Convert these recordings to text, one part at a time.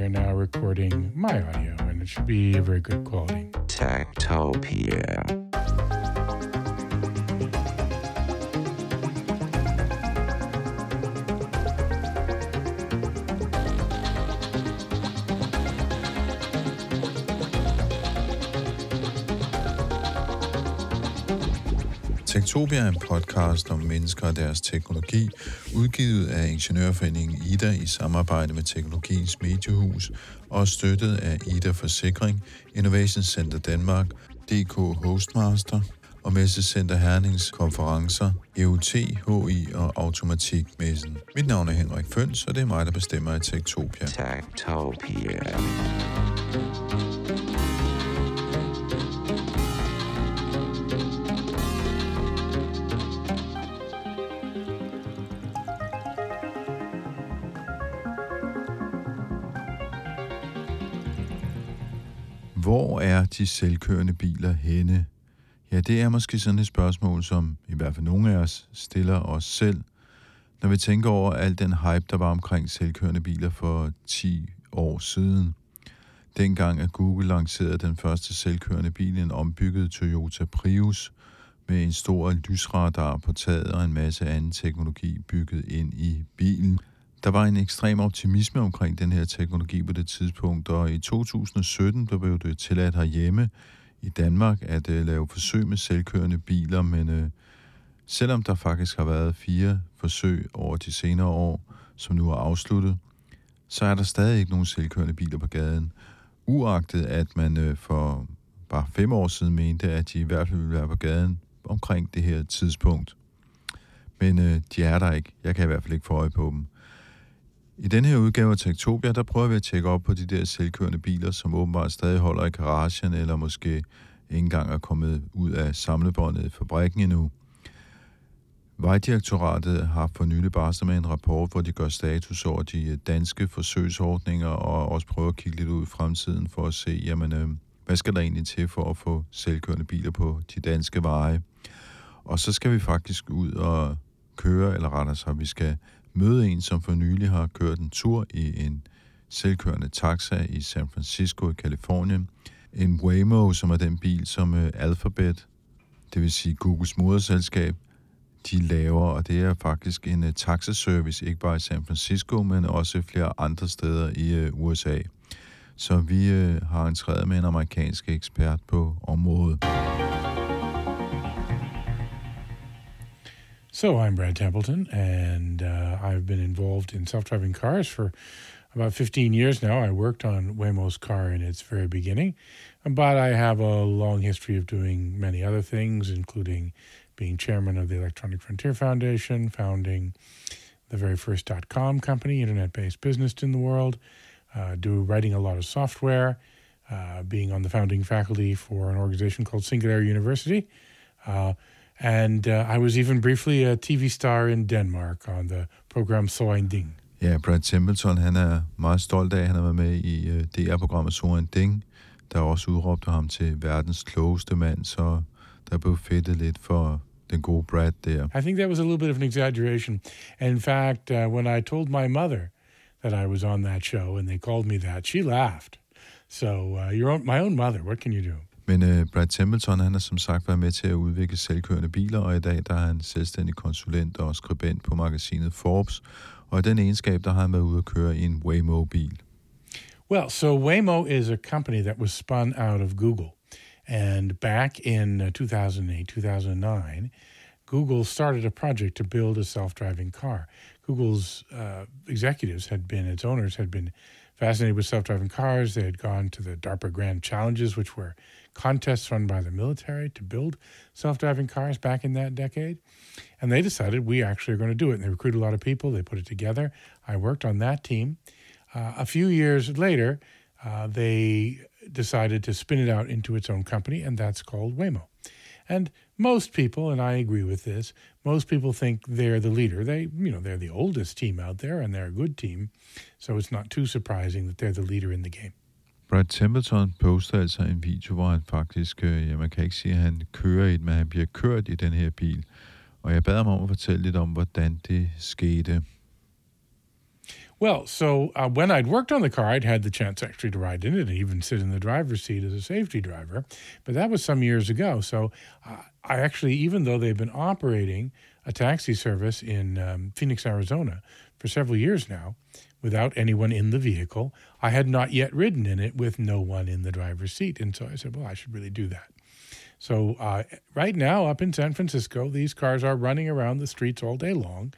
we're now recording my audio, and it should be a very good quality. Techtopia. Er en podcast om mennesker og deres teknologi, udgivet af Ingeniørforeningen Ida i samarbejde med Teknologiens Mediehus og støttet af Ida Forsikring, Innovation Center Danmark, DK Hostmaster og Messecenter Hernings konferencer, EUT, HI og Automatikmessen. Mit navn er Henrik Føns, og det er mig, der bestemmer i Tektopia. Techtopia. De selvkørende biler henne? Ja, det er måske sådan et spørgsmål, som i hvert fald nogle af os stiller os selv, når vi tænker over al den hype, der var omkring selvkørende biler for 10 år siden. Dengang at Google lancerede den første selvkørende bil, en ombygget Toyota Prius, med en stor lysradar på taget og en masse anden teknologi bygget ind i bilen. Der var en ekstrem optimisme omkring den her teknologi på det tidspunkt, og i 2017 der blev det tilladt herhjemme i Danmark at uh, lave forsøg med selvkørende biler, men uh, selvom der faktisk har været fire forsøg over de senere år, som nu er afsluttet, så er der stadig ikke nogen selvkørende biler på gaden. Uagtet at man uh, for bare fem år siden mente, at de i hvert fald ville være på gaden omkring det her tidspunkt. Men uh, de er der ikke. Jeg kan i hvert fald ikke få øje på dem. I denne her udgave af Tektopia, der prøver vi at tjekke op på de der selvkørende biler, som åbenbart stadig holder i garagen, eller måske ikke engang er kommet ud af samlebåndet i fabrikken endnu. Vejdirektoratet har for nylig barstet med en rapport, hvor de gør status over de øh, danske forsøgsordninger, og også prøver at kigge lidt ud i fremtiden for at se, jamen, øh, hvad skal der egentlig til for at få selvkørende biler på de danske veje. Og så skal vi faktisk ud og køre, eller rettere så vi skal møde en, som for nylig har kørt en tur i en selvkørende taxa i San Francisco i Kalifornien. En Waymo, som er den bil, som øh, Alphabet, det vil sige Googles moderselskab, de laver, og det er faktisk en uh, taxaservice, ikke bare i San Francisco, men også flere andre steder i øh, uh, USA. Så vi uh, har træde med en amerikansk ekspert på området. So, I'm Brad Templeton, and uh, I've been involved in self driving cars for about 15 years now. I worked on Waymo's car in its very beginning, but I have a long history of doing many other things, including being chairman of the Electronic Frontier Foundation, founding the very first dot com company, internet based business in the world, uh, do writing a lot of software, uh, being on the founding faculty for an organization called Singularity University. Uh, and uh, I was even briefly a TV star in Denmark on the program So Ein Ding. Ja, Brad Templeton, han er meget stolt af, at han har været med i uh, DR-programmet So ein Ding, der også udråbte ham til verdens klogeste mand, så der blev fedtet lidt for den gode Brad der. I think that was a little bit of an exaggeration. And in fact, uh, when I told my mother that I was on that show and they called me that, she laughed. So, uh, your own, my own mother, what can you do? Men uh, Brad Templeton, han har som sagt været med til at udvikle selvkørende biler, og i dag der er han selvstændig konsulent og skribent på magasinet Forbes, og i den egenskab, der har han været ude at køre i en Waymo-bil. Well, so Waymo is a company that was spun out of Google. And back in uh, 2008, 2009, Google started a project to build a self driving car. Google's uh, executives had been, its owners had been fascinated with self driving cars. They had gone to the DARPA Grand Challenges, which were contests run by the military to build self driving cars back in that decade. And they decided we actually are going to do it. And they recruited a lot of people, they put it together. I worked on that team. Uh, a few years later, uh, they decided to spin it out into its own company, and that's called Waymo. And most people, and I agree with this, most people think they're the leader. They, you know, they're the oldest team out there, and they're a good team. So it's not too surprising that they're the leader in the game. Brad Templeton poster altså en video, hvor han faktisk, øh, ja, man kan ikke sige, at han kører i den, men han bliver kørt i den her bil. Og jeg bad ham om at fortælle lidt om, hvordan det skete. Well, so uh, when I'd worked on the car, I'd had the chance actually to ride in it and even sit in the driver's seat as a safety driver. But that was some years ago. So uh, I actually, even though they've been operating a taxi service in um, Phoenix, Arizona for several years now without anyone in the vehicle, I had not yet ridden in it with no one in the driver's seat. And so I said, well, I should really do that. So uh, right now, up in San Francisco, these cars are running around the streets all day long,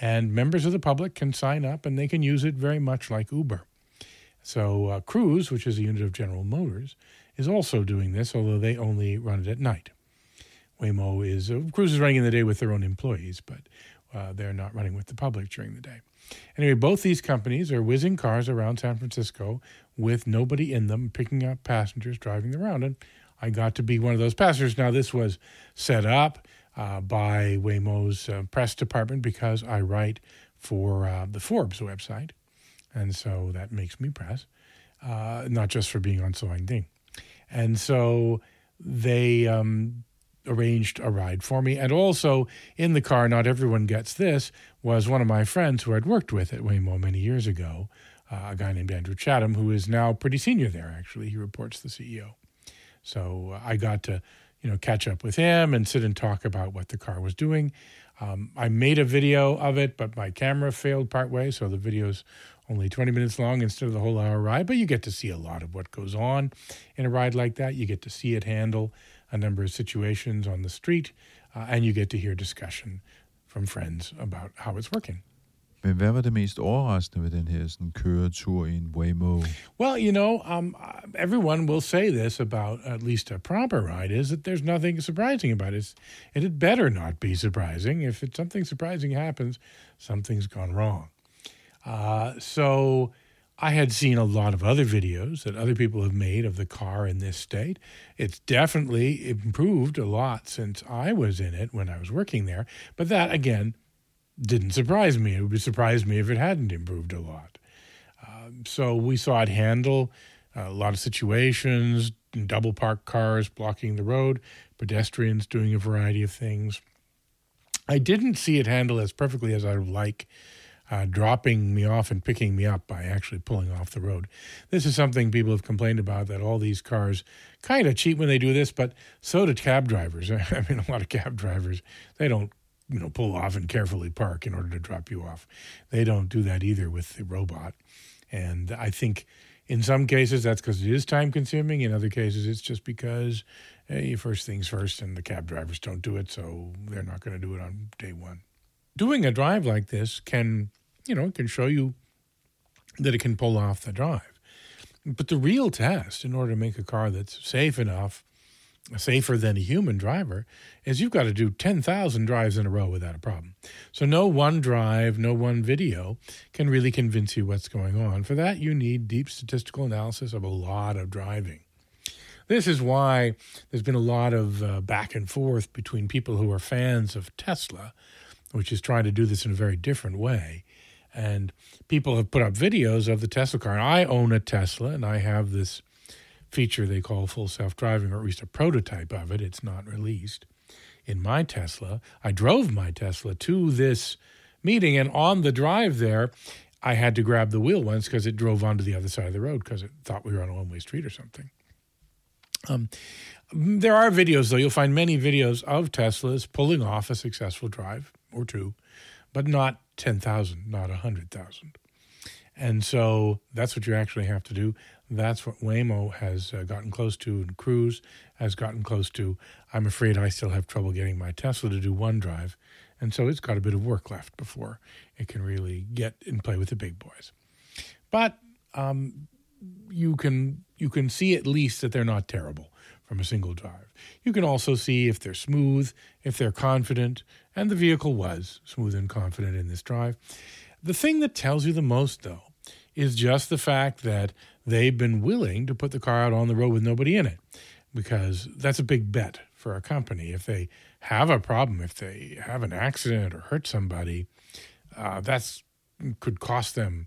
and members of the public can sign up and they can use it very much like Uber. So uh, Cruise, which is a unit of General Motors, is also doing this, although they only run it at night. Waymo is uh, Cruise is running in the day with their own employees, but uh, they're not running with the public during the day. Anyway, both these companies are whizzing cars around San Francisco with nobody in them, picking up passengers, driving around, and I got to be one of those passengers. Now, this was set up uh, by Waymo's uh, press department because I write for uh, the Forbes website. And so that makes me press, uh, not just for being on So Ding. And so they um, arranged a ride for me. And also in the car, not everyone gets this, was one of my friends who I'd worked with at Waymo many years ago, uh, a guy named Andrew Chatham, who is now pretty senior there, actually. He reports the CEO. So uh, I got to, you know, catch up with him and sit and talk about what the car was doing. Um, I made a video of it, but my camera failed partway, so the video's only 20 minutes long instead of the whole hour ride. But you get to see a lot of what goes on in a ride like that. You get to see it handle a number of situations on the street, uh, and you get to hear discussion from friends about how it's working. Men hvad var det mest overraskende ved den her sådan, køretur i en Waymo? Well, you know, um, everyone will say this about at least a proper ride is that there's nothing surprising about it. It had better not be surprising. If it's something surprising happens, something's gone wrong. Uh, so I had seen a lot of other videos that other people have made of the car in this state. It's definitely improved a lot since I was in it when I was working there. But that, again, didn't surprise me. It would surprise me if it hadn't improved a lot. Um, so we saw it handle a lot of situations, double parked cars blocking the road, pedestrians doing a variety of things. I didn't see it handle as perfectly as I would like, uh, dropping me off and picking me up by actually pulling off the road. This is something people have complained about that all these cars kind of cheat when they do this, but so do cab drivers. I mean, a lot of cab drivers, they don't you know pull off and carefully park in order to drop you off. They don't do that either with the robot, and I think in some cases that's because it is time consuming. In other cases, it's just because hey, first things first, and the cab drivers don't do it, so they're not going to do it on day one. Doing a drive like this can, you know, can show you that it can pull off the drive. But the real test, in order to make a car that's safe enough safer than a human driver is you've got to do 10,000 drives in a row without a problem. So no one drive, no one video can really convince you what's going on. For that, you need deep statistical analysis of a lot of driving. This is why there's been a lot of uh, back and forth between people who are fans of Tesla, which is trying to do this in a very different way. And people have put up videos of the Tesla car. And I own a Tesla and I have this feature they call full self driving, or at least a prototype of it. It's not released. In my Tesla, I drove my Tesla to this meeting, and on the drive there, I had to grab the wheel once because it drove onto the other side of the road because it thought we were on a one way street or something. Um, there are videos, though. You'll find many videos of Teslas pulling off a successful drive or two, but not 10,000, not 100,000. And so that's what you actually have to do. That's what Waymo has uh, gotten close to, and Cruise has gotten close to. I'm afraid I still have trouble getting my Tesla to do one drive, and so it's got a bit of work left before it can really get and play with the big boys. But um, you can you can see at least that they're not terrible from a single drive. You can also see if they're smooth, if they're confident, and the vehicle was smooth and confident in this drive. The thing that tells you the most, though, is just the fact that they've been willing to put the car out on the road with nobody in it because that's a big bet for a company. If they have a problem, if they have an accident or hurt somebody, uh, that's could cost them.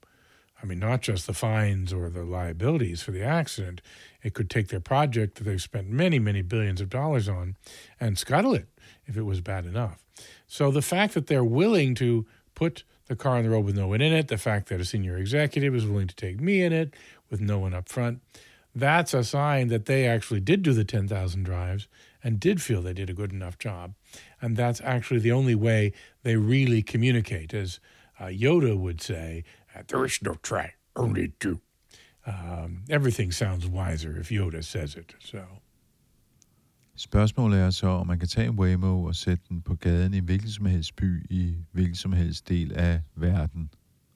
I mean, not just the fines or the liabilities for the accident. It could take their project that they've spent many, many billions of dollars on and scuttle it if it was bad enough. So the fact that they're willing to put the car on the road with no one in it, the fact that a senior executive is willing to take me in it with no one up front, that's a sign that they actually did do the 10,000 drives and did feel they did a good enough job. And that's actually the only way they really communicate. As uh, Yoda would say, there is no try, only do. Um, everything sounds wiser if Yoda says it. So. Spørgsmålet er så, om man kan tage en Waymo og sætte den på gaden i hvilken som helst by i hvilken som helst del af verden.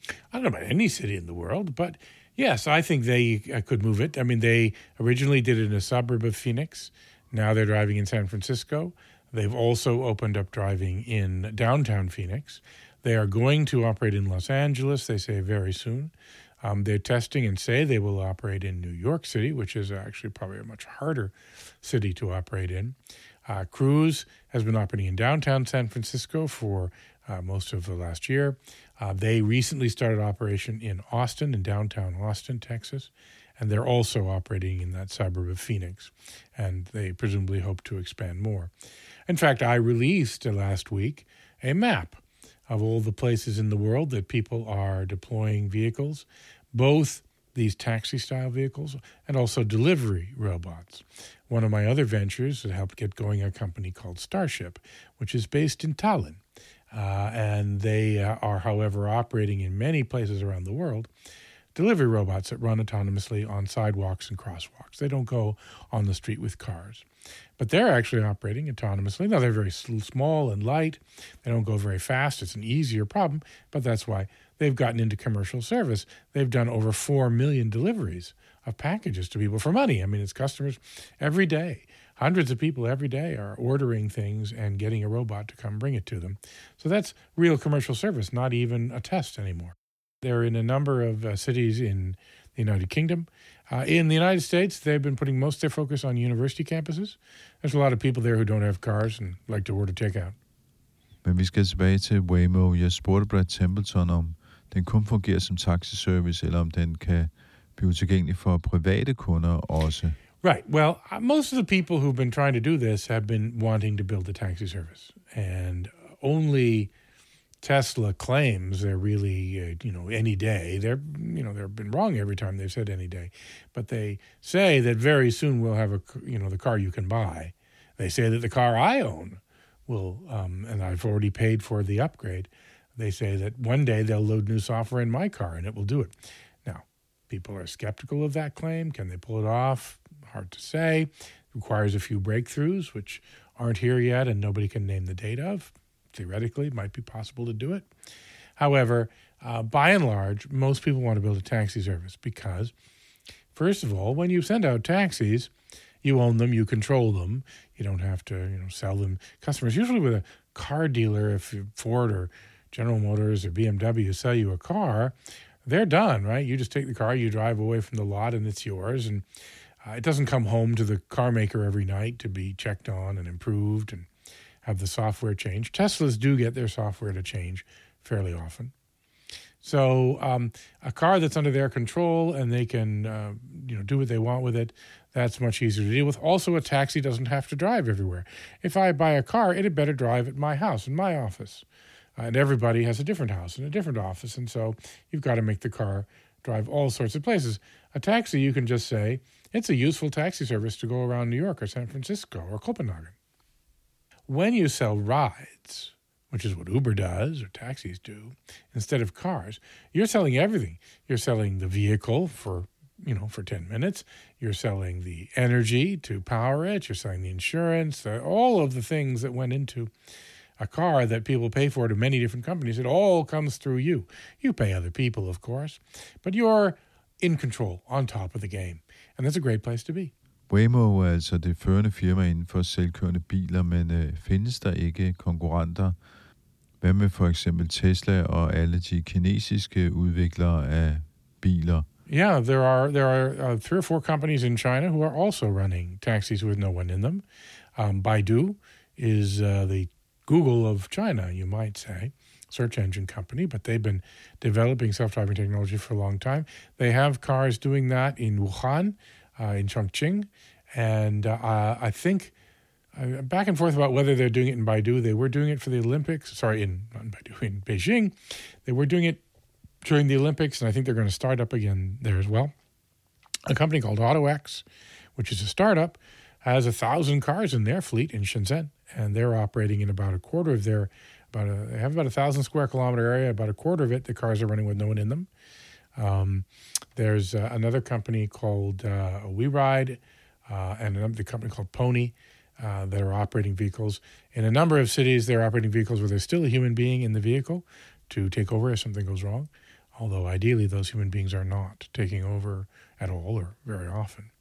I don't know about any city in the world, but yes, I think they uh, could move it. I mean, they originally did it in a suburb of Phoenix. Now they're driving in San Francisco. They've also opened up driving in downtown Phoenix. They are going to operate in Los Angeles, they say, very soon. Um, they're testing and say they will operate in New York City, which is actually probably a much harder city to operate in. Uh, Cruise has been operating in downtown San Francisco for uh, most of the last year. Uh, they recently started operation in Austin, in downtown Austin, Texas, and they're also operating in that suburb of Phoenix, and they presumably hope to expand more. In fact, I released last week a map of all the places in the world that people are deploying vehicles, both these taxi style vehicles and also delivery robots. One of my other ventures that helped get going a company called Starship, which is based in Tallinn. Uh, and they uh, are, however, operating in many places around the world delivery robots that run autonomously on sidewalks and crosswalks. They don't go on the street with cars but they're actually operating autonomously. Now, they're very small and light. They don't go very fast. It's an easier problem, but that's why they've gotten into commercial service. They've done over 4 million deliveries of packages to people for money. I mean, it's customers every day. Hundreds of people every day are ordering things and getting a robot to come bring it to them. So that's real commercial service, not even a test anymore. They're in a number of uh, cities in the United Kingdom. Uh, in the United States, they've been putting most of their focus on university campuses. There's a lot of people there who don't have cars and like to order takeout. Men vi skal tilbage til Waymo. Jeg spurgte Brad Templeton, om den kun fungerer som taxiservice, eller om den kan blive tilgængelig for private kunder også. Right. Well, uh, most of the people who've been trying to do this have been wanting to build a taxi service, and only Tesla claims they're really, uh, you know, any day. They're, you know, they've been wrong every time they've said any day, but they say that very soon we'll have a, you know, the car you can buy. They say that the car I own will, um, and I've already paid for the upgrade. They say that one day they'll load new software in my car and it will do it. Now, people are skeptical of that claim. Can they pull it off? Hard to say. It requires a few breakthroughs, which aren't here yet, and nobody can name the date of theoretically it might be possible to do it. However, uh, by and large, most people want to build a taxi service because, first of all, when you send out taxis, you own them, you control them. You don't have to, you know, sell them. Customers usually with a car dealer, if you're Ford or General Motors or BMW sell you a car, they're done, right? You just take the car, you drive away from the lot, and it's yours. And uh, it doesn't come home to the car maker every night to be checked on and improved and have the software change. Teslas do get their software to change fairly often. So um, a car that's under their control and they can uh, you know do what they want with it, that's much easier to deal with. Also, a taxi doesn't have to drive everywhere. If I buy a car, it had better drive at my house, in my office. And everybody has a different house and a different office, and so you've got to make the car drive all sorts of places. A taxi, you can just say it's a useful taxi service to go around New York or San Francisco or Copenhagen when you sell rides, which is what Uber does or taxis do, instead of cars, you're selling everything. You're selling the vehicle for you know for 10 minutes you're selling the energy to power it you're selling the insurance all of the things that went into a car that people pay for to many different companies it all comes through you you pay other people of course but you're in control on top of the game and that's a great place to be Waymo er altså det førende firma inden for selvkørende biler, men øh, findes der ikke konkurrenter? Hvad med for eksempel Tesla og alle de kinesiske udviklere af biler? Yeah, there are there are uh, three or four companies in China who are also running taxis with no one in them. Um, Baidu is uh, the Google of China, you might say, search engine company, but they've been developing self-driving technology for a long time. They have cars doing that in Wuhan, uh, in Chongqing, and uh, I think uh, back and forth about whether they're doing it in Baidu. They were doing it for the Olympics. Sorry, in not in Baidu, in Beijing. They were doing it during the Olympics, and I think they're going to start up again there as well. A company called AutoX, which is a startup, has a thousand cars in their fleet in Shenzhen, and they're operating in about a quarter of their about a, they have about a thousand square kilometer area. About a quarter of it, the cars are running with no one in them. Um, there's uh, another company called uh, WeRide uh, and another company called Pony uh, that are operating vehicles. In a number of cities, they're operating vehicles where there's still a human being in the vehicle to take over if something goes wrong. Although ideally, those human beings are not taking over at all or very often.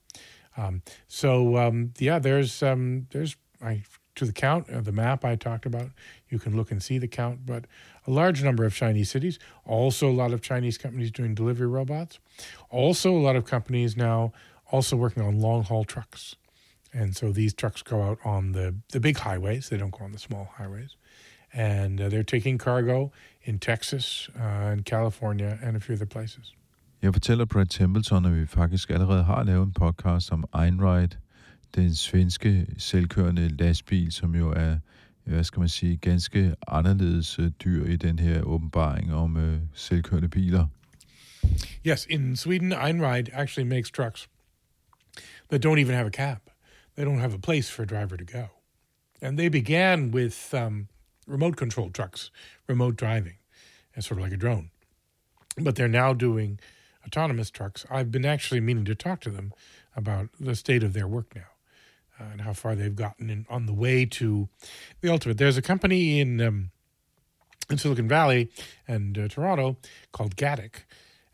Um, so um, yeah, there's um, there's I to the count of the map I talked about. You can look and see the count, but a large number of Chinese cities. Also, a lot of Chinese companies doing delivery robots. Also, a lot of companies now also working on long haul trucks. And so these trucks go out on the, the big highways, they don't go on the small highways. And uh, they're taking cargo in Texas uh, and California and a few other places. Jeg fortæller Brad Templeton, at vi faktisk allerede har lavet en podcast om Einride, den svenske selvkørende lastbil, som jo er, hvad skal man sige, ganske anderledes øh, dyr i den her åbenbaring om øh, selvkørende biler. Yes, in Sweden, Einride actually makes trucks that don't even have a cab. They don't have a place for a driver to go. And they began with um, remote control trucks, remote driving, and sort of like a drone. But they're now doing autonomous trucks. I've been actually meaning to talk to them about the state of their work now uh, and how far they've gotten in, on the way to the ultimate. There's a company in um, in Silicon Valley and uh, Toronto called Gatik,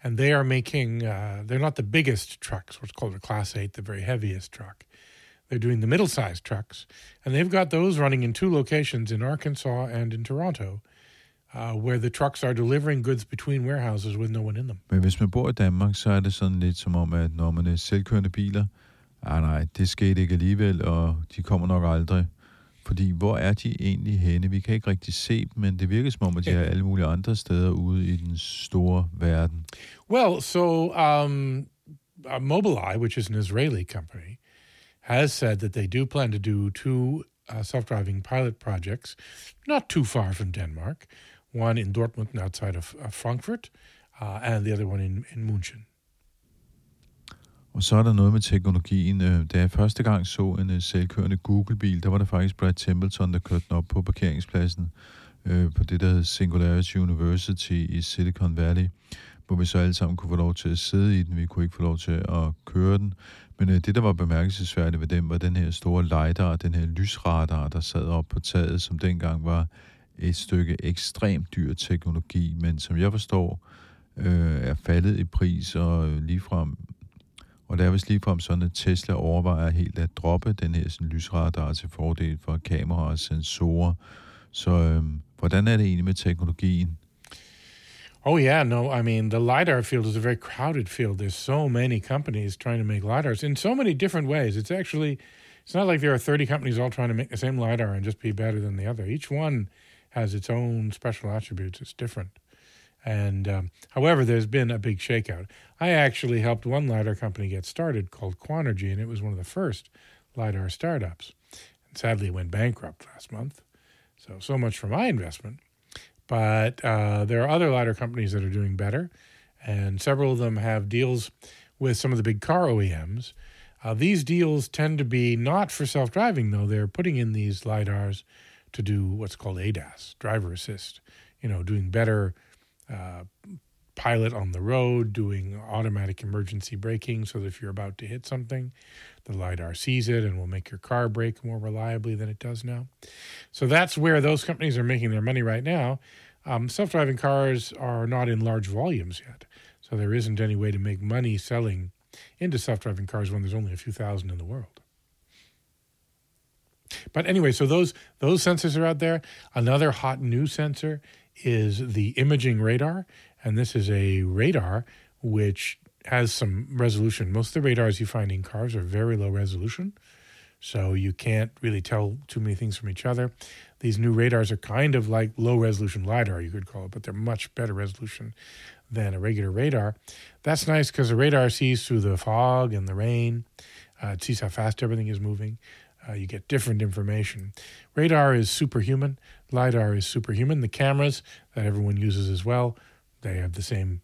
and they are making. Uh, they're not the biggest trucks, what's called a Class Eight, the very heaviest truck. They're doing the middle-sized trucks, and they've got those running in two locations in Arkansas and in Toronto. Uh, where the trucks are delivering goods between warehouses with no one in them. Men hvis man bor i Danmark, så er det sådan lidt som om, at når man er selvkørende biler, ah nej, det skete ikke alligevel, og de kommer nok aldrig. Fordi hvor er de egentlig henne? Vi kan ikke rigtig se dem, men det virker som om, at de er alle mulige andre steder ude i den store verden. Well, so um, uh, Mobileye, which is an Israeli company, has said that they do plan to do two uh, self-driving pilot projects, not too far from Denmark. One in Dortmund, outside of, of Frankfurt, uh, and the other one in, in München. Og så er der noget med teknologien. Øh, da jeg første gang så en øh, selvkørende Google-bil, der var det faktisk Brad Templeton, der kørte den op på parkeringspladsen øh, på det, der hedder Singularity University i Silicon Valley, hvor vi så alle sammen kunne få lov til at sidde i den. Vi kunne ikke få lov til at køre den. Men øh, det, der var bemærkelsesværdigt ved den, var den her store lidar, den her lysradar, der sad op på taget, som dengang var et stykke ekstremt dyr teknologi, men som jeg forstår, øh, er faldet i pris og øh, ligefrem og det er vist ligefrem sådan, at Tesla overvejer helt at droppe den her sådan, lysradar til fordel for kameraer og sensorer. Så øh, hvordan er det egentlig med teknologien? Oh yeah, no, I mean the lidar field is a very crowded field. There's so many companies trying to make lidars in so many different ways. It's actually it's not like there are 30 companies all trying to make the same lidar and just be better than the other. Each one has its own special attributes. It's different. And um, however, there's been a big shakeout. I actually helped one LiDAR company get started called Quanergy, and it was one of the first LiDAR startups. And sadly, went bankrupt last month. So, so much for my investment. But uh, there are other LiDAR companies that are doing better, and several of them have deals with some of the big car OEMs. Uh, these deals tend to be not for self driving, though. They're putting in these LiDARs to do what's called ADAS, driver assist, you know, doing better uh, pilot on the road, doing automatic emergency braking so that if you're about to hit something, the LiDAR sees it and will make your car brake more reliably than it does now. So that's where those companies are making their money right now. Um, Self driving cars are not in large volumes yet. So there isn't any way to make money selling into self driving cars when there's only a few thousand in the world. But anyway, so those those sensors are out there. Another hot new sensor is the imaging radar, and this is a radar which has some resolution. Most of the radars you find in cars are very low resolution, so you can't really tell too many things from each other. These new radars are kind of like low resolution LiDAR, you could call it, but they're much better resolution than a regular radar. That's nice because the radar sees through the fog and the rain, uh, it sees how fast everything is moving. Uh, you get different information. Radar is superhuman, LiDAR is superhuman. The cameras that everyone uses as well, they have the same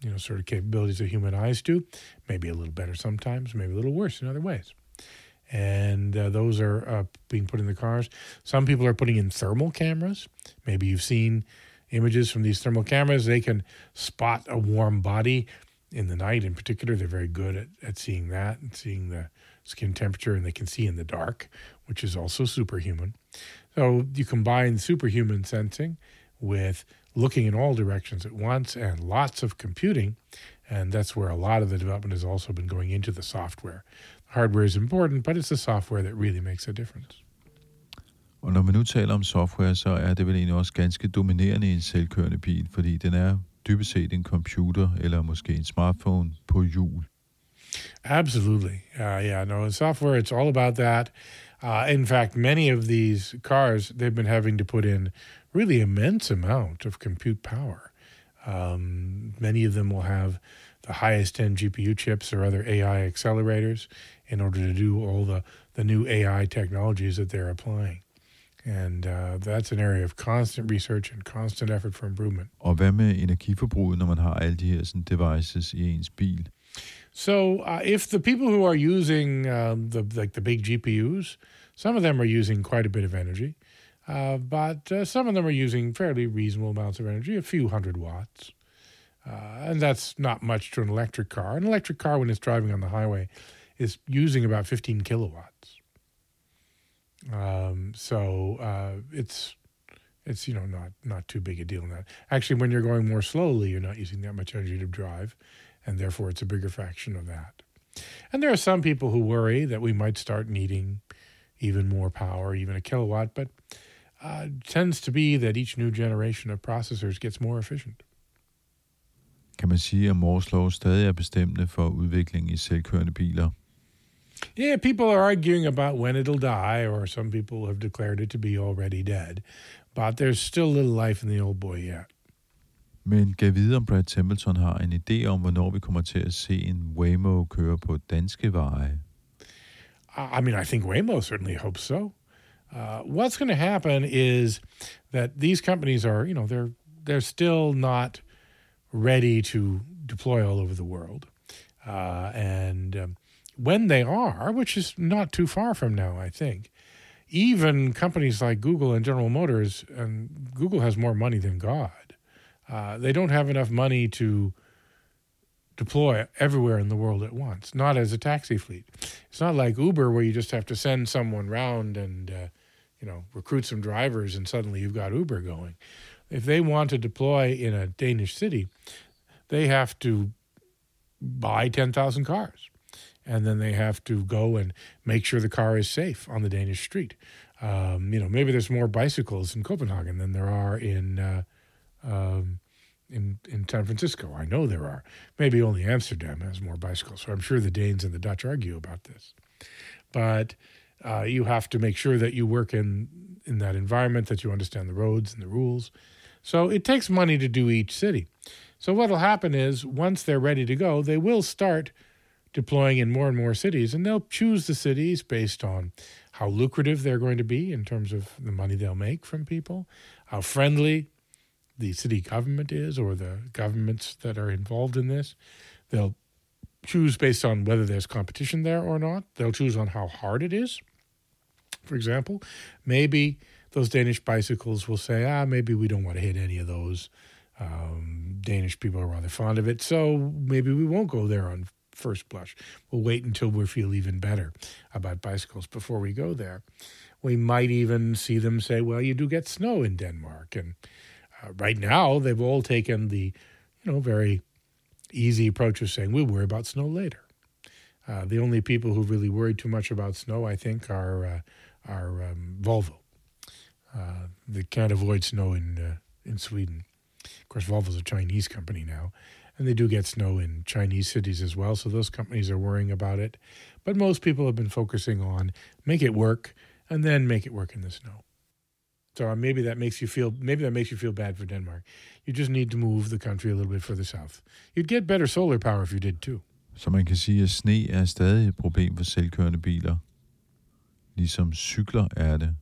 you know, sort of capabilities that human eyes do, maybe a little better sometimes, maybe a little worse in other ways. And uh, those are uh, being put in the cars. Some people are putting in thermal cameras. Maybe you've seen images from these thermal cameras. They can spot a warm body in the night in particular. They're very good at, at seeing that and seeing the skin temperature, and they can see in the dark, which is also superhuman. So you combine superhuman sensing with looking in all directions at once and lots of computing. And that's where a lot of the development has also been going into the software. The Hardware is important, but it's the software that really makes a difference. Og når man nu taler om software, så er det vel egentlig også ganske dominerende i en selvkørende bil, fordi den er dybest set en computer eller måske en smartphone på hjul. Absolutely. Uh, yeah, no, in software, it's all about that. Uh, in fact, many of these cars, they've been having to put in really immense amount of compute power. Um, many of them will have the highest end GPU chips or other AI accelerators in order to do all the, the new AI technologies that they're applying. And uh, that's an area of constant research and constant effort for improvement. Og hvad med energiforbruget, når man har alle de her sådan, devices i ens bil? So uh, if the people who are using um, the like the big GPUs, some of them are using quite a bit of energy. Uh, but uh, some of them are using fairly reasonable amounts of energy, a few hundred watts. Uh, and that's not much to an electric car. An electric car, when it's driving on the highway, is using about 15 kilowatts. Um, so uh, it's it's you know not not too big a deal. Actually, when you're going more slowly, you're not using that much energy to drive, and therefore it's a bigger fraction of that. And there are some people who worry that we might start needing even more power, even a kilowatt, but uh, tends to be that each new generation of processors gets more efficient. Kan man sige, at Moore's stadig er bestemmende for udviklingen i selvkørende biler? Yeah, people are arguing about when it'll die, or some people have declared it to be already dead. But there's still little life in the old boy yet. Men gav videre om Brad Templeton har en idé om, hvornår vi kommer til at se en Waymo køre på danske veje. I mean, I think Waymo certainly hopes so. Uh, what's going to happen is that these companies are, you know, they're they're still not ready to deploy all over the world, uh, and um, when they are, which is not too far from now, I think, even companies like Google and General Motors, and Google has more money than God. Uh, they don't have enough money to deploy everywhere in the world at once, not as a taxi fleet. It's not like Uber where you just have to send someone round and uh, you know recruit some drivers and suddenly you've got Uber going. If they want to deploy in a Danish city, they have to buy 10,000 cars. And then they have to go and make sure the car is safe on the Danish street. Um, you know, maybe there's more bicycles in Copenhagen than there are in uh, um, in in San Francisco. I know there are. Maybe only Amsterdam has more bicycles. So I'm sure the Danes and the Dutch argue about this. But uh, you have to make sure that you work in in that environment, that you understand the roads and the rules. So it takes money to do each city. So what'll happen is once they're ready to go, they will start deploying in more and more cities, and they'll choose the cities based on how lucrative they're going to be in terms of the money they'll make from people, how friendly the city government is or the governments that are involved in this. They'll choose based on whether there's competition there or not. They'll choose on how hard it is. For example, maybe those Danish bicycles will say, ah, maybe we don't want to hit any of those. Um, Danish people are rather fond of it, so maybe we won't go there on first blush. We'll wait until we feel even better about bicycles before we go there. We might even see them say, well, you do get snow in Denmark. And right now, they've all taken the, you know, very easy approach of saying, we'll worry about snow later. Uh, the only people who really worry too much about snow, I think, are, uh, are um, Volvo. Uh, they can't avoid snow in, uh, in Sweden. Of course, Volvo's a Chinese company now, and they do get snow in Chinese cities as well. So those companies are worrying about it. But most people have been focusing on make it work and then make it work in the snow. So uh, maybe that makes you feel maybe that makes you feel bad for Denmark. You just need to move the country a little bit further south. You'd get better solar power if you did too. Så man kan sige, at sne er stadig et problem for selvkørende biler. ligesom cykler er det.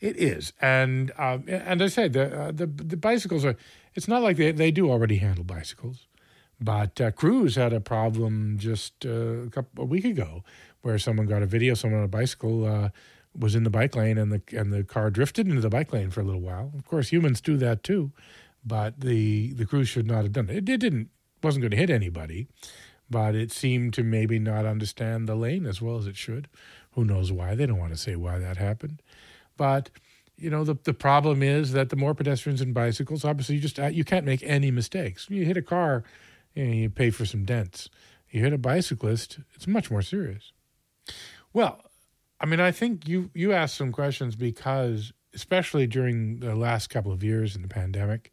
It is, and um, and I said the, uh, the the bicycles are. It's not like they they do already handle bicycles, but uh, Cruise had a problem just uh, a couple a week ago where someone got a video. Someone on a bicycle uh, was in the bike lane, and the and the car drifted into the bike lane for a little while. Of course, humans do that too, but the the Cruise should not have done it. It, it didn't wasn't going to hit anybody, but it seemed to maybe not understand the lane as well as it should. Who knows why? They don't want to say why that happened. But you know the the problem is that the more pedestrians and bicycles, obviously you just uh, you can't make any mistakes. You hit a car, know, you pay for some dents. You hit a bicyclist, it's much more serious. Well, I mean, I think you you asked some questions because, especially during the last couple of years in the pandemic,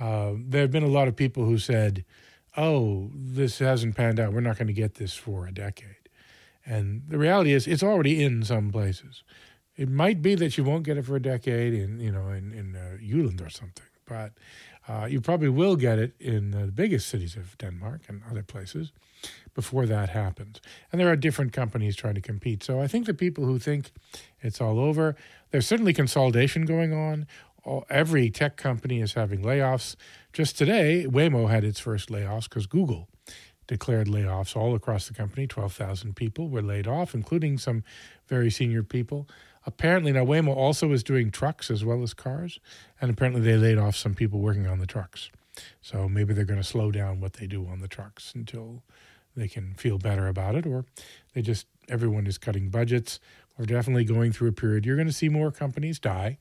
uh, there have been a lot of people who said, "Oh, this hasn't panned out. We're not going to get this for a decade." And the reality is, it's already in some places. It might be that you won't get it for a decade in you know in in uh, or something, but uh, you probably will get it in the biggest cities of Denmark and other places before that happens. And there are different companies trying to compete. So I think the people who think it's all over, there's certainly consolidation going on. All, every tech company is having layoffs. Just today, Waymo had its first layoffs because Google declared layoffs all across the company. 12,000 people were laid off, including some very senior people. Apparently, now Waymo also is doing trucks as well as cars, and apparently they laid off some people working on the trucks. So maybe they're going to slow down what they do on the trucks until they can feel better about it, or they just, everyone is cutting budgets. We're definitely going through a period. You're going to see more companies die.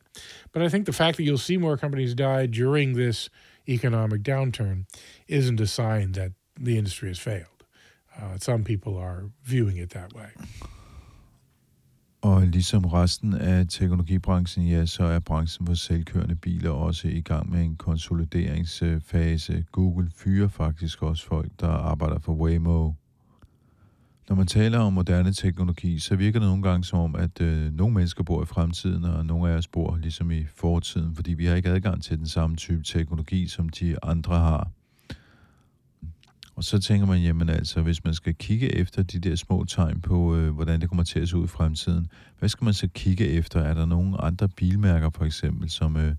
But I think the fact that you'll see more companies die during this economic downturn isn't a sign that the industry has failed. Uh, some people are viewing it that way. Og ligesom resten af teknologibranchen, ja, så er branchen for selvkørende biler også i gang med en konsolideringsfase. Google fyrer faktisk også folk, der arbejder for Waymo. Når man taler om moderne teknologi, så virker det nogle gange som om, at øh, nogle mennesker bor i fremtiden, og nogle af os bor ligesom i fortiden, fordi vi har ikke adgang til den samme type teknologi, som de andre har. Og så tænker man, jamen altså, hvis man skal kigge efter de der små tegn på, øh, hvordan det kommer til at se ud i fremtiden, hvad skal man så kigge efter? Er der nogle andre bilmærker for eksempel, som øh,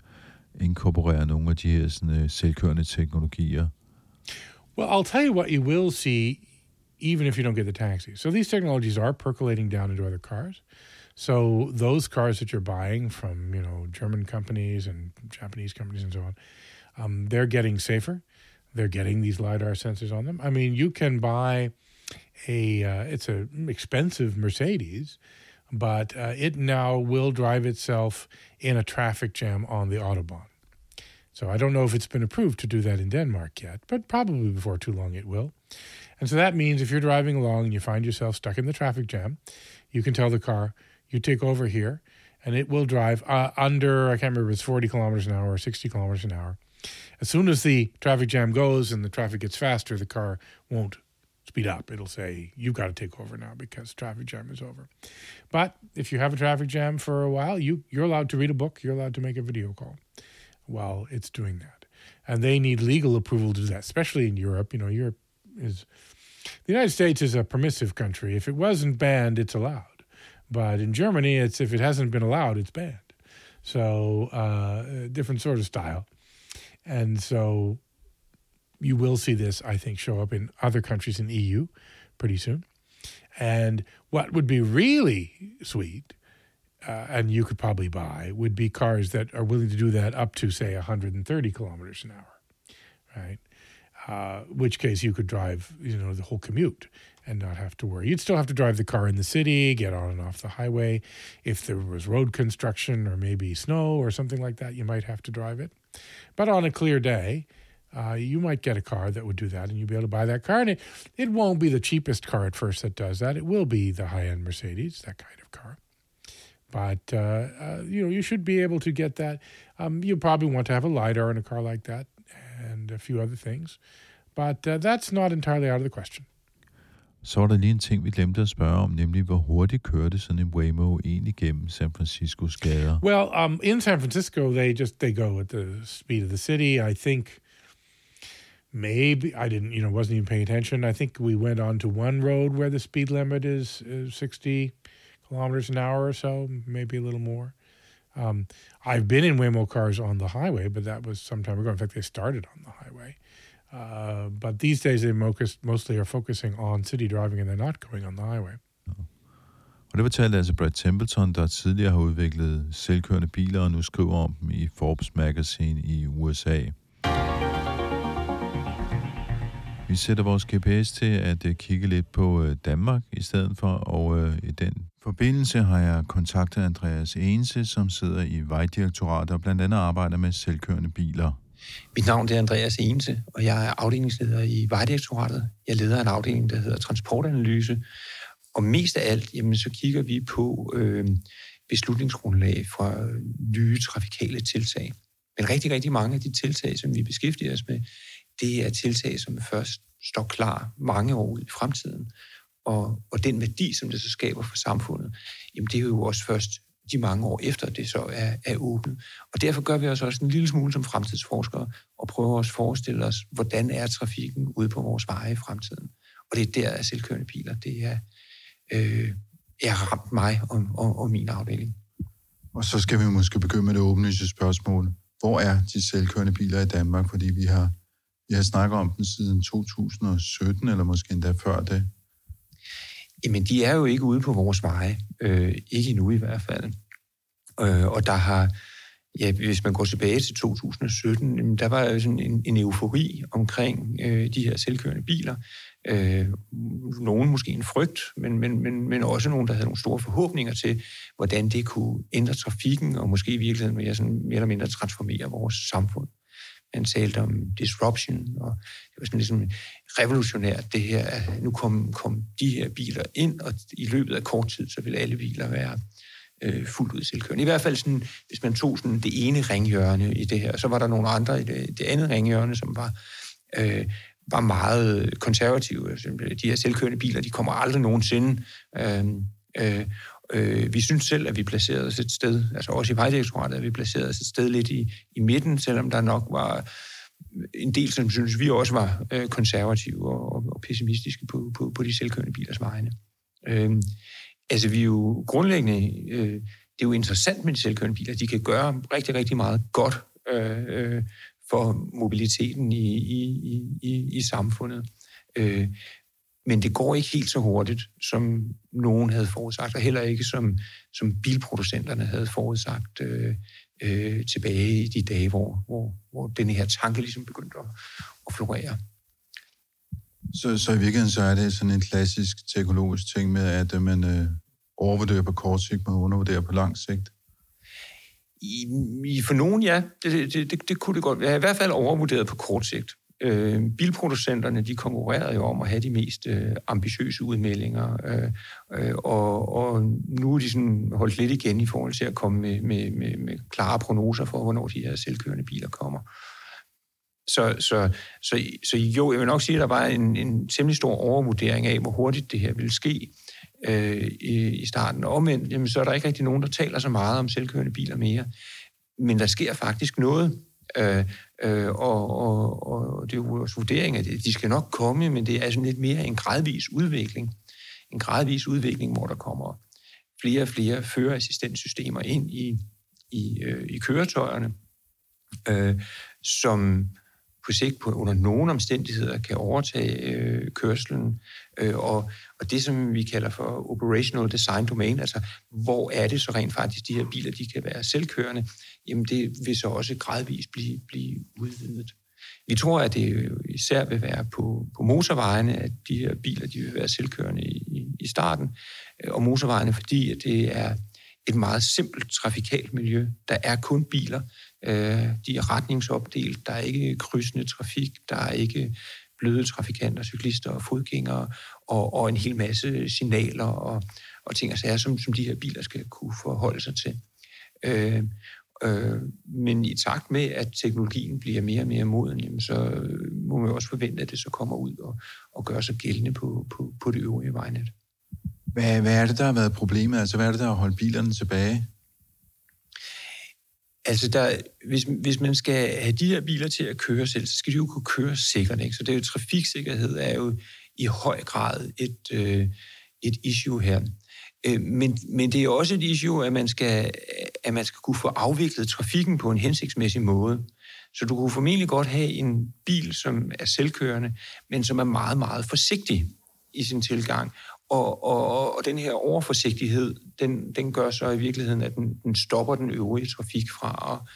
inkorporerer nogle af de her sådan, øh, selvkørende teknologier? Well, I'll tell you what you will see even if you don't get the taxi. So these technologies are percolating down into other cars. So those cars that you're buying from, you know, German companies and Japanese companies and so on, um, they're getting safer. They're getting these lidar sensors on them. I mean, you can buy a uh, it's a expensive Mercedes, but uh, it now will drive itself in a traffic jam on the autobahn. So I don't know if it's been approved to do that in Denmark yet, but probably before too long it will. And so that means if you're driving along and you find yourself stuck in the traffic jam, you can tell the car, you take over here, and it will drive uh, under, I can't remember if it's 40 kilometers an hour or 60 kilometers an hour as soon as the traffic jam goes and the traffic gets faster, the car won't speed up. It'll say, You've got to take over now because traffic jam is over. But if you have a traffic jam for a while, you, you're allowed to read a book, you're allowed to make a video call while it's doing that. And they need legal approval to do that, especially in Europe. You know, Europe is the United States is a permissive country. If it wasn't banned, it's allowed. But in Germany, it's if it hasn't been allowed, it's banned. So uh, different sort of style. And so you will see this, I think, show up in other countries in the EU pretty soon. And what would be really sweet, uh, and you could probably buy, would be cars that are willing to do that up to, say, 130 kilometers an hour, right? Uh, which case you could drive, you know, the whole commute and not have to worry. You'd still have to drive the car in the city, get on and off the highway. If there was road construction or maybe snow or something like that, you might have to drive it. But on a clear day, uh, you might get a car that would do that, and you'd be able to buy that car. And it, it won't be the cheapest car at first that does that. It will be the high end Mercedes, that kind of car. But uh, uh, you know, you should be able to get that. Um, you probably want to have a lidar in a car like that, and a few other things. But uh, that's not entirely out of the question. Så var der lige en ting, vi glemte at spørge om, nemlig hvor hurtigt kørte sådan en Waymo egentlig gennem San Franciscos gader? Well, um, in San Francisco, they just they go at the speed of the city. I think maybe I didn't, you know, wasn't even paying attention. I think we went on to one road where the speed limit is, is 60 kilometers an hour or so, maybe a little more. Um, I've been in Waymo cars on the highway, but that was some time ago. In fact, they started on the highway. Uh, but these days, they mostly are focusing on city driving, and they're not going on the highway. Og det fortalte altså Brad Templeton, der tidligere har udviklet selvkørende biler, og nu skriver om dem i Forbes Magazine i USA. Vi sætter vores GPS til at øh, kigge lidt på øh, Danmark i stedet for, og øh, i den forbindelse har jeg kontaktet Andreas Ense, som sidder i Vejdirektoratet og blandt andet arbejder med selvkørende biler. Mit navn er Andreas Ense, og jeg er afdelingsleder i Vejdirektoratet. Jeg leder en afdeling, der hedder Transportanalyse, og mest af alt, jamen, så kigger vi på øh, beslutningsgrundlag fra øh, nye trafikale tiltag. Men rigtig, rigtig mange af de tiltag, som vi beskæftiger os med, det er tiltag, som først står klar mange år ud i fremtiden. Og, og den værdi, som det så skaber for samfundet, jamen det er jo også først de mange år efter, det så er, er åbnet. Og derfor gør vi os også en lille smule som fremtidsforskere og prøver at forestille os, hvordan er trafikken ude på vores veje i fremtiden. Og det er der, at selvkørende biler, det er, øh, er ramt mig og, og, og min afdeling. Og så skal vi måske begynde med det åbenlyse spørgsmål. Hvor er de selvkørende biler i Danmark? Fordi vi har, vi har snakket om den siden 2017, eller måske endda før det. Jamen, de er jo ikke ude på vores veje. Øh, ikke endnu i hvert fald. Øh, og der har, ja, hvis man går tilbage til 2017, jamen, der var jo sådan en, en eufori omkring øh, de her selvkørende biler. Øh, nogen måske en frygt, men, men, men, men også nogen, der havde nogle store forhåbninger til, hvordan det kunne ændre trafikken, og måske i virkeligheden mere, sådan, mere eller mindre transformere vores samfund. Han talte om disruption, og det var sådan ligesom revolutionært det her, at nu kom, kom de her biler ind, og i løbet af kort tid, så ville alle biler være øh, fuldt ud selvkørende. I hvert fald sådan, hvis man tog sådan det ene ringhjørne i det her, så var der nogle andre i det, det andet ringhjørne, som var øh, var meget konservative. Altså, de her selvkørende biler, de kommer aldrig nogensinde. Øh, øh, øh, vi synes selv, at vi placerede os et sted, altså også i Vejdirektoratet, at vi placerede os et sted lidt i, i midten, selvom der nok var en del, som synes vi også var øh, konservative og, og, og pessimistiske på, på, på de selvkørende bilers vegne. Øh, altså vi er jo grundlæggende, øh, det er jo interessant med de selvkørende biler, de kan gøre rigtig, rigtig meget godt øh, øh, for mobiliteten i, i, i, i samfundet. Øh, men det går ikke helt så hurtigt, som nogen havde forudsagt, og heller ikke som, som bilproducenterne havde forudsagt øh, øh, tilbage i de dage, hvor, hvor, hvor den her tanke ligesom begyndte at, at florere. Så, så i virkeligheden så er det sådan en klassisk teknologisk ting med, at man øh, overvurderer på kort sigt, man undervurderer på lang sigt? I, i for nogen, ja. Det, det, det, det kunne det godt være. I hvert fald overvurderet på kort sigt. Øh, bilproducenterne, de konkurrerede jo om at have de mest øh, ambitiøse udmeldinger, øh, øh, og, og nu er de sådan holdt lidt igen i forhold til at komme med, med, med, med klare prognoser for, hvornår de her selvkørende biler kommer. Så, så, så, så jo, jeg vil nok sige, at der var en, en temmelig stor overvurdering af, hvor hurtigt det her ville ske øh, i, i starten. Og omvendt, jamen, så er der ikke rigtig nogen, der taler så meget om selvkørende biler mere. Men der sker faktisk noget. Øh, øh, og, og, og det er jo vores vurdering, at de skal nok komme, men det er sådan lidt mere en gradvis udvikling. En gradvis udvikling, hvor der kommer flere og flere førerassistenssystemer ind i, i, øh, i køretøjerne, øh, som på sigt på, under nogen omstændigheder kan overtage øh, kørslen. Øh, og, og det, som vi kalder for operational design domain, altså hvor er det så rent faktisk, de her biler de kan være selvkørende, jamen det vil så også gradvist blive, blive udvidet. Vi tror, at det især vil være på, på motorvejene, at de her biler de vil være selvkørende i, i starten. Øh, og motorvejene, fordi at det er et meget simpelt trafikalt miljø. Der er kun biler. Øh, de er retningsopdelt. Der er ikke krydsende trafik. Der er ikke bløde trafikanter, cyklister og fodgængere, og, og en hel masse signaler og, og ting og sager, som, som de her biler skal kunne forholde sig til. Øh, øh, men i takt med, at teknologien bliver mere og mere moden, jamen, så må man også forvente, at det så kommer ud og, og gør sig gældende på, på, på det øvrige vejnet. Hvad, hvad er det, der har været problemet? Altså, hvad er det, der har holdt bilerne tilbage? Altså, der, hvis, hvis man skal have de her biler til at køre selv, så skal de jo kunne køre sikkert. Ikke? Så det er jo, trafiksikkerhed er jo i høj grad et, øh, et issue her. Øh, men, men det er også et issue, at man, skal, at man skal kunne få afviklet trafikken på en hensigtsmæssig måde. Så du kunne formentlig godt have en bil, som er selvkørende, men som er meget, meget forsigtig i sin tilgang. Og, og, og den her overforsigtighed, den, den gør så i virkeligheden, at den, den stopper den øvrige trafik fra at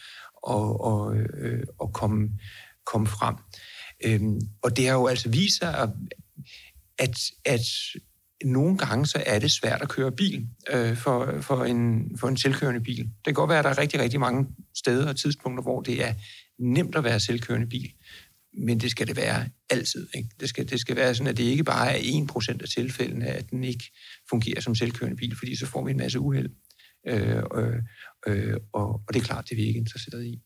og, og, øh, og komme, komme frem. Øhm, og det har jo altså vist sig, at, at nogle gange så er det svært at køre bil øh, for, for, en, for en selvkørende bil. Det kan godt være, at der er rigtig, rigtig mange steder og tidspunkter, hvor det er nemt at være selvkørende bil. Men det skal det være altid. Ikke? Det, skal, det skal være sådan, at det ikke bare er 1% af tilfældene, at den ikke fungerer som selvkørende bil, fordi så får vi en masse uheld. Øh, øh, øh, og, og det er klart, det er vi ikke interesseret i.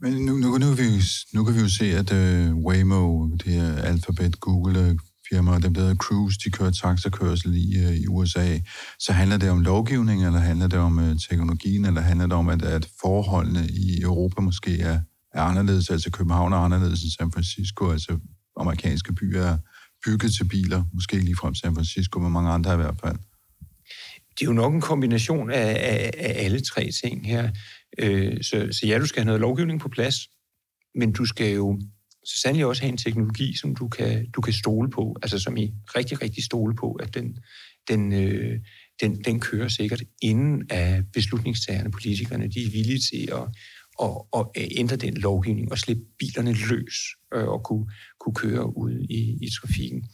Men nu, nu, nu, kan, vi, nu kan vi jo se, at øh, Waymo, det her Alphabet, Google, firma, dem der hedder Cruise, de kører taxakørsel i, øh, i USA. Så handler det om lovgivning, eller handler det om øh, teknologien, eller handler det om, at, at forholdene i Europa måske er, er anderledes, altså København er anderledes end San Francisco, altså amerikanske byer er bygget til biler, måske lige frem San Francisco, men mange andre i hvert fald. Det er jo nok en kombination af, af, af alle tre ting her. Øh, så, så ja, du skal have noget lovgivning på plads, men du skal jo så sandelig også have en teknologi, som du kan, du kan stole på, altså som I rigtig, rigtig stole på, at den, den, øh, den, den kører sikkert, inden af beslutningstagerne, politikerne, de er villige til at, at, at ændre den lovgivning og slippe bilerne løs øh, og kunne, kunne køre ud i, i trafikken.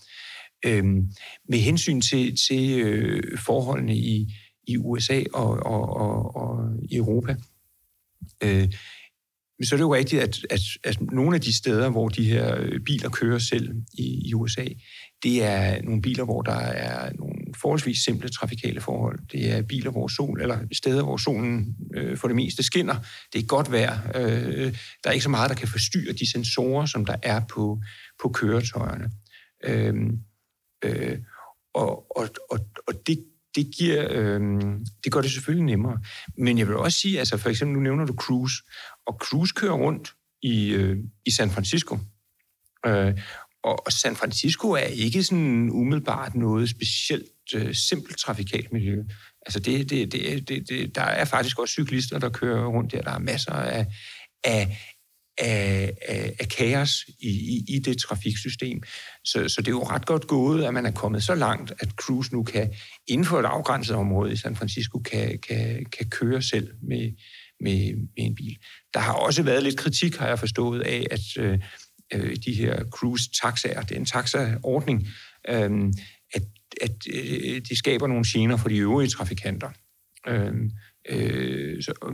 Øhm, med hensyn til, til øh, forholdene i, i USA og, og, og, og Europa, øh, så er det jo rigtigt, at, at, at nogle af de steder, hvor de her øh, biler kører selv i, i USA, det er nogle biler, hvor der er nogle forholdsvis simple trafikale forhold. Det er biler, hvor sol, eller steder, hvor solen øh, for det meste skinner. Det er godt vejr. Øh, øh, der er ikke så meget, der kan forstyrre de sensorer, som der er på, på køretøjerne. Øh, øh, og, og, og, og det det, giver, øh, det gør det selvfølgelig nemmere. Men jeg vil også sige, altså for eksempel, nu nævner du Cruise, og Cruise kører rundt i, øh, i San Francisco. Øh, og, San Francisco er ikke sådan umiddelbart noget specielt øh, simpelt trafikalt miljø. Altså det, det, det, det, det, der er faktisk også cyklister, der kører rundt der. Der er masser af, af, af, af, af kaos i, i, i det trafiksystem. Så, så det er jo ret godt gået, at man er kommet så langt, at Cruise nu kan, inden for et afgrænset område i San Francisco, kan, kan, kan køre selv med, med, med en bil. Der har også været lidt kritik, har jeg forstået, af, at øh, øh de her cruise-taxaer, det er en taxaordning, øh, at, at øh, de skaber nogle gener for de øvrige trafikanter. Øh, øh, så, og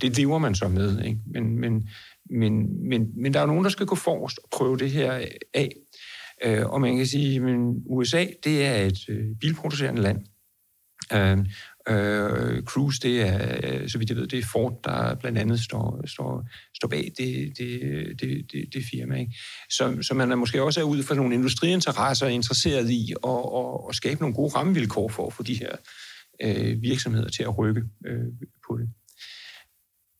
det lever man så med. Ikke? Men, men, men, men, men der er nogen, der skal gå forrest og prøve det her af. Øh, og man kan sige, at USA det er et øh, bilproducerende land. Øh, øh, Cruise, det er, så vidt jeg ved, det er Ford, der blandt andet står, står, står bag det, det, det, det, det firma. Ikke? Så, så man er måske også er ud for nogle industriinteresser interesseret i at, at, at skabe nogle gode rammevilkår for at få de her øh, virksomheder til at rykke øh, på det.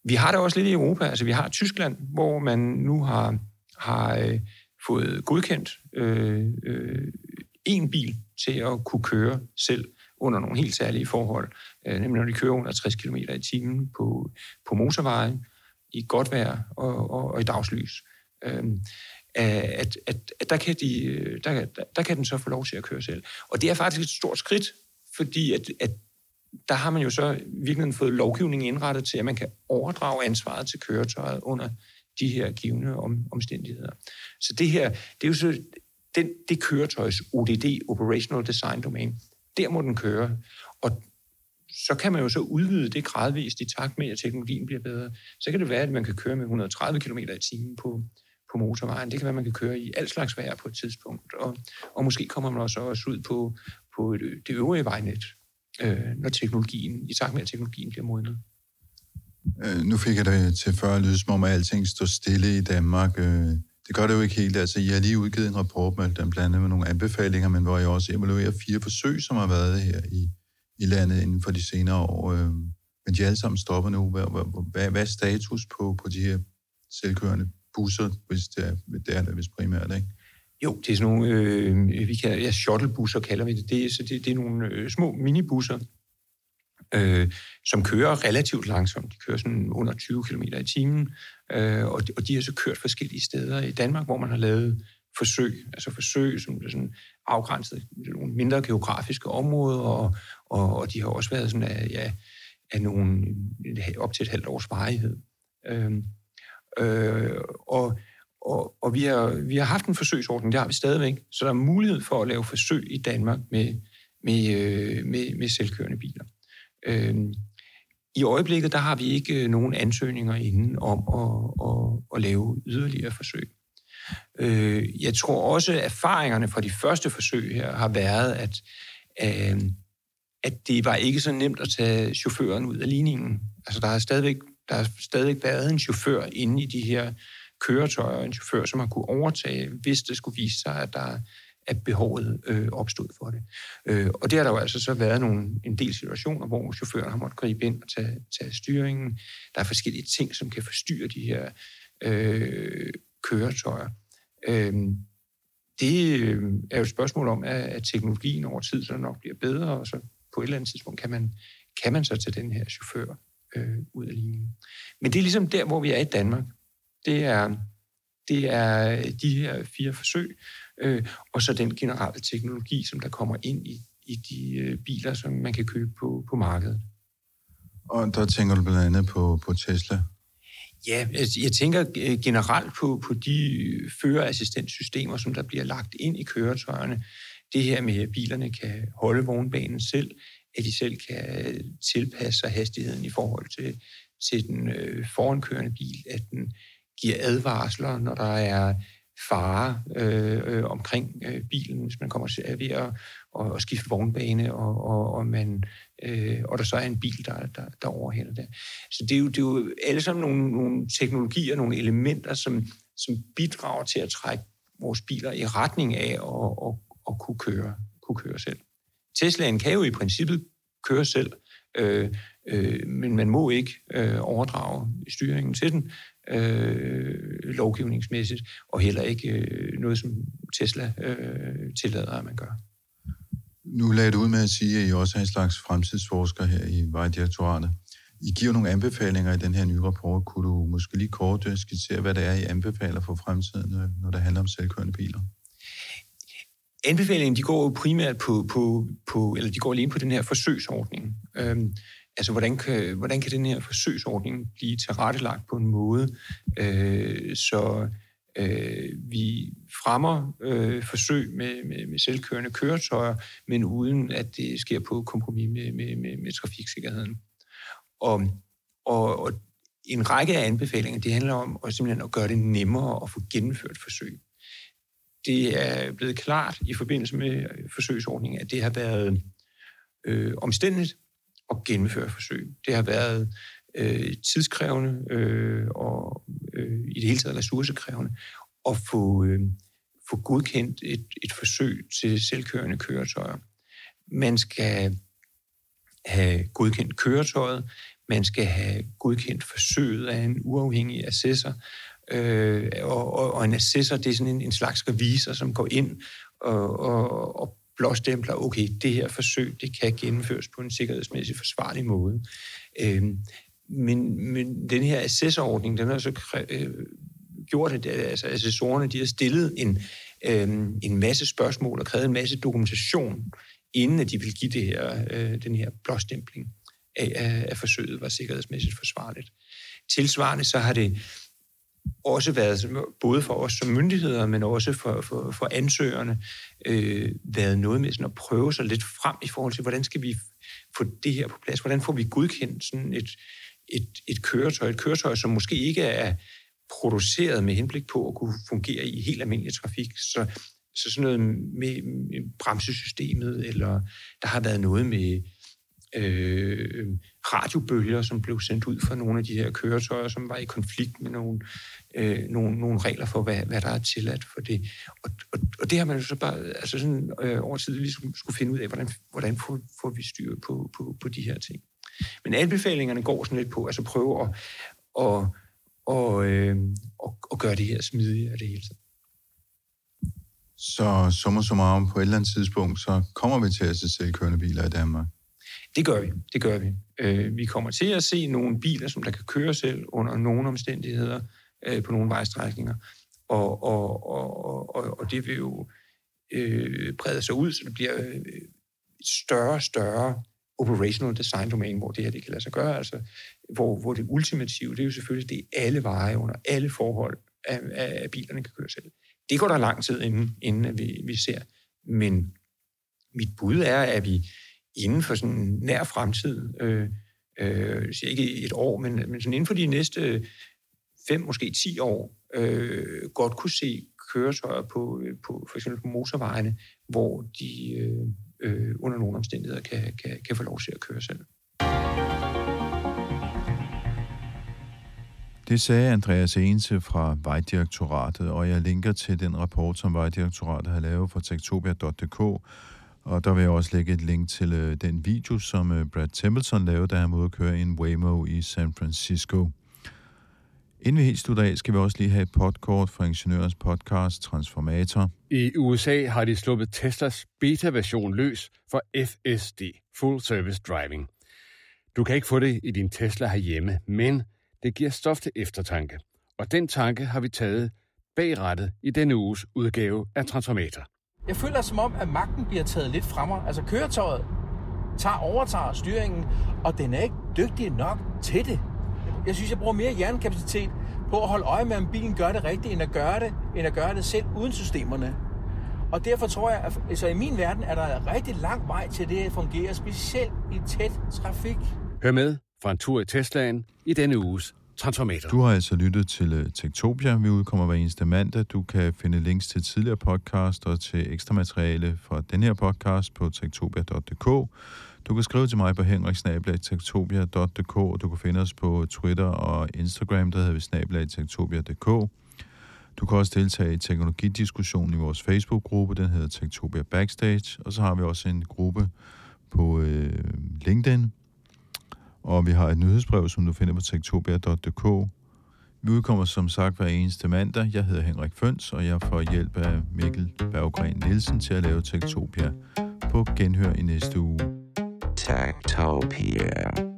Vi har det også lidt i Europa. Altså, vi har Tyskland, hvor man nu har, har øh, fået godkendt øh, øh, en bil til at kunne køre selv under nogle helt særlige forhold. Øh, nemlig når de kører under 60 km i timen på, på motorvejen, i godt vejr og, og, og i dagslys. Øh, at, at, at der, kan de, der, der, der kan den så få lov til at køre selv. Og det er faktisk et stort skridt, fordi at, at der har man jo så virkelig fået lovgivningen indrettet til, at man kan overdrage ansvaret til køretøjet under de her givende om, omstændigheder. Så det her, det er jo så den, det køretøjs ODD, Operational Design Domain, der må den køre. Og så kan man jo så udvide det gradvist i takt med, at teknologien bliver bedre. Så kan det være, at man kan køre med 130 km i timen på, på motorvejen. Det kan være, at man kan køre i alt slags vejr på et tidspunkt. Og, og måske kommer man også, også ud på, på det øvrige vejnet øh, når teknologien, i takt med, at teknologien bliver modnet. Øh, nu fik jeg det til før at lyde som om, at alting står stille i Danmark. Øh, det gør det jo ikke helt. Altså, I har lige udgivet en rapport med den blandt andet med nogle anbefalinger, men hvor jeg også evaluerer fire forsøg, som har været her i, i landet inden for de senere år. Øh, men de er alle sammen stopper nu. Hvad, hvad, hvad er status på, på de her selvkørende busser, hvis det er, det er det, hvis primært, ikke? Jo, det er sådan nogle, øh, vi kan, ja, shuttlebusser kalder vi det. det er, så det, det er nogle øh, små minibusser, øh, som kører relativt langsomt. De kører sådan under 20 km i timen, øh, og, de, og de har så kørt forskellige steder i Danmark, hvor man har lavet forsøg, altså forsøg, som er sådan afgrænset nogle mindre geografiske områder, og, og, og de har også været sådan af, ja, af nogle, op til et halvt års varighed. Øh, øh, og og, og vi, har, vi har haft en forsøgsordning, det har vi stadigvæk, så der er mulighed for at lave forsøg i Danmark med, med, øh, med, med selvkørende biler. Øh, I øjeblikket der har vi ikke øh, nogen ansøgninger inden om at, at, at lave yderligere forsøg. Øh, jeg tror også, at erfaringerne fra de første forsøg her har været, at, øh, at det var ikke så nemt at tage chaufføren ud af ligningen. Altså der har stadigvæk, der har stadigvæk været en chauffør inde i de her køretøjer, en chauffør, som har kunne overtage, hvis det skulle vise sig, at der at behovet øh, opstod for det. Øh, og det har der jo altså så været nogle, en del situationer, hvor chaufføren har måttet gribe ind og tage, tage styringen. Der er forskellige ting, som kan forstyrre de her øh, køretøjer. Øh, det øh, er jo et spørgsmål om, at, at teknologien over tid så nok bliver bedre, og så på et eller andet tidspunkt kan man, kan man så tage den her chauffør øh, ud af linjen. Men det er ligesom der, hvor vi er i Danmark det er, det er de her fire forsøg, øh, og så den generelle teknologi, som der kommer ind i, i de øh, biler, som man kan købe på, på markedet. Og der tænker du blandt andet på, på Tesla? Ja, jeg, jeg tænker øh, generelt på, på de førerassistenssystemer, som der bliver lagt ind i køretøjerne. Det her med, at bilerne kan holde vognbanen selv, at de selv kan tilpasse sig hastigheden i forhold til, til den øh, forankørende bil, at den giver advarsler, når der er fare øh, øh, omkring øh, bilen, hvis man kommer til at ved at, at, at skifte vognbane, og, og, og, man, øh, og der så er en bil, der, der, der overhælder det. Så det er, jo, det er jo alle sammen nogle, nogle teknologier, nogle elementer, som, som bidrager til at trække vores biler i retning af at, at, at kunne, køre, kunne køre selv. Teslaen kan jo i princippet køre selv, øh, øh, men man må ikke øh, overdrage styringen til den, øh, lovgivningsmæssigt, og heller ikke øh, noget, som Tesla øh, tillader, at man gør. Nu lagde du ud med at sige, at I også er en slags fremtidsforsker her i Vejdirektoratet. I giver nogle anbefalinger i den her nye rapport. Kunne du måske lige kort øh, skitsere, hvad det er, I anbefaler for fremtiden, øh, når det handler om selvkørende biler? Anbefalingen de går jo primært på, på, på, eller de går alene på den her forsøgsordning. Øhm, altså hvordan kan, hvordan kan den her forsøgsordning blive tilrettelagt på en måde, øh, så øh, vi fremmer øh, forsøg med, med, med selvkørende køretøjer, men uden at det sker på kompromis med, med, med, med trafiksikkerheden. Og, og, og en række af anbefalinger, det handler om at simpelthen at gøre det nemmere at få gennemført forsøg. Det er blevet klart i forbindelse med forsøgsordningen, at det har været øh, omstændigt at gennemføre forsøg. Det har været øh, tidskrævende øh, og øh, i det hele taget ressourcekrævende at få, øh, få godkendt et, et forsøg til selvkørende køretøjer. Man skal have godkendt køretøjet, man skal have godkendt forsøget af en uafhængig assessor, øh, og, og, og en assessor, det er sådan en, en slags revisor, som går ind og, og, og blåstempler, okay, det her forsøg, det kan gennemføres på en sikkerhedsmæssig forsvarlig måde. Øh, men, men den her assessorordning, den har så øh, gjort, at øh, altså, assessorerne de har stillet en, øh, en masse spørgsmål og krævet en masse dokumentation, inden at de vil give det her, øh, den her blåstempling af, at forsøget var sikkerhedsmæssigt forsvarligt. Tilsvarende så har det også været, både for os som myndigheder, men også for, for, for ansøgerne, øh, været noget med sådan at prøve sig lidt frem i forhold til, hvordan skal vi få det her på plads? Hvordan får vi godkendt sådan et, et, et køretøj? Et køretøj, som måske ikke er produceret med henblik på at kunne fungere i helt almindelig trafik. Så, så sådan noget med, bremsesystemet, eller der har været noget med øh, radiobølger, som blev sendt ud fra nogle af de her køretøjer, som var i konflikt med nogle, øh, nogle, nogle regler for, hvad, hvad der er tilladt for det. Og, og, og det har man jo så bare altså sådan, øh, over tid ligesom skulle finde ud af, hvordan, hvordan får, får vi styr på, på, på de her ting. Men anbefalingerne går sådan lidt på, altså prøve at, og, og, øh, og, og gøre det her smidigere det hele tiden. Så summer summarum på et eller andet tidspunkt, så kommer vi til at se selvkørende biler i Danmark. Det gør vi, det gør vi. Øh, vi kommer til at se nogle biler, som der kan køre selv under nogle omstændigheder øh, på nogle vejstrækninger. Og, og, og, og, og det vil jo øh, brede sig ud, så det bliver øh, et større og større operational design domain, hvor det her det kan lade sig gøre. Altså, hvor, hvor det ultimative, det er jo selvfølgelig, det er alle veje under alle forhold, at, at bilerne kan køre selv. Det går der lang tid, inden, inden vi, vi ser. Men mit bud er, at vi inden for sådan en nær fremtid, øh, øh, så ikke et år, men, men sådan inden for de næste fem, måske ti år, øh, godt kunne se køretøjer på, øh, på for eksempel på motorvejene, hvor de øh, øh, under nogle omstændigheder kan, kan, kan få lov til at køre selv. Det sagde Andreas Ense fra Vejdirektoratet, og jeg linker til den rapport, som Vejdirektoratet har lavet for tektopia.dk, og der vil jeg også lægge et link til øh, den video, som øh, Brad Templeton lavede, da han måtte køre en Waymo i San Francisco. Inden vi helt slutter af, skal vi også lige have et podkort fra Ingeniørens podcast Transformator. I USA har de sluppet Teslas beta-version løs for FSD, Full Service Driving. Du kan ikke få det i din Tesla herhjemme, men det giver stof til eftertanke. Og den tanke har vi taget bagrettet i denne uges udgave af Transformator. Jeg føler som om, at magten bliver taget lidt fra mig. Altså køretøjet tager, overtager styringen, og den er ikke dygtig nok til det. Jeg synes, jeg bruger mere hjernekapacitet på at holde øje med, om bilen gør det rigtigt, end at gøre det, end at gøre det selv uden systemerne. Og derfor tror jeg, at altså i min verden er der rigtig lang vej til det at fungere, specielt i tæt trafik. Hør med fra en tur i Teslaen i denne uges Transformator. Du har altså lyttet til uh, Tektopia. Vi udkommer hver eneste mandag. Du kan finde links til tidligere podcast og til ekstra materiale fra den her podcast på tektopia.dk. Du kan skrive til mig på henriksnabelagtektopia.dk, og du kan finde os på Twitter og Instagram, der hedder vi snabelagtektopia.dk. Du kan også deltage i teknologidiskussionen i vores Facebook-gruppe, den hedder Tektopia Backstage, og så har vi også en gruppe på øh, LinkedIn, og vi har et nyhedsbrev, som du finder på tektopia.dk. Vi udkommer som sagt hver eneste mandag. Jeg hedder Henrik Føns, og jeg får hjælp af Mikkel Berggren Nielsen til at lave Tektopia på genhør i næste uge. Tektopia.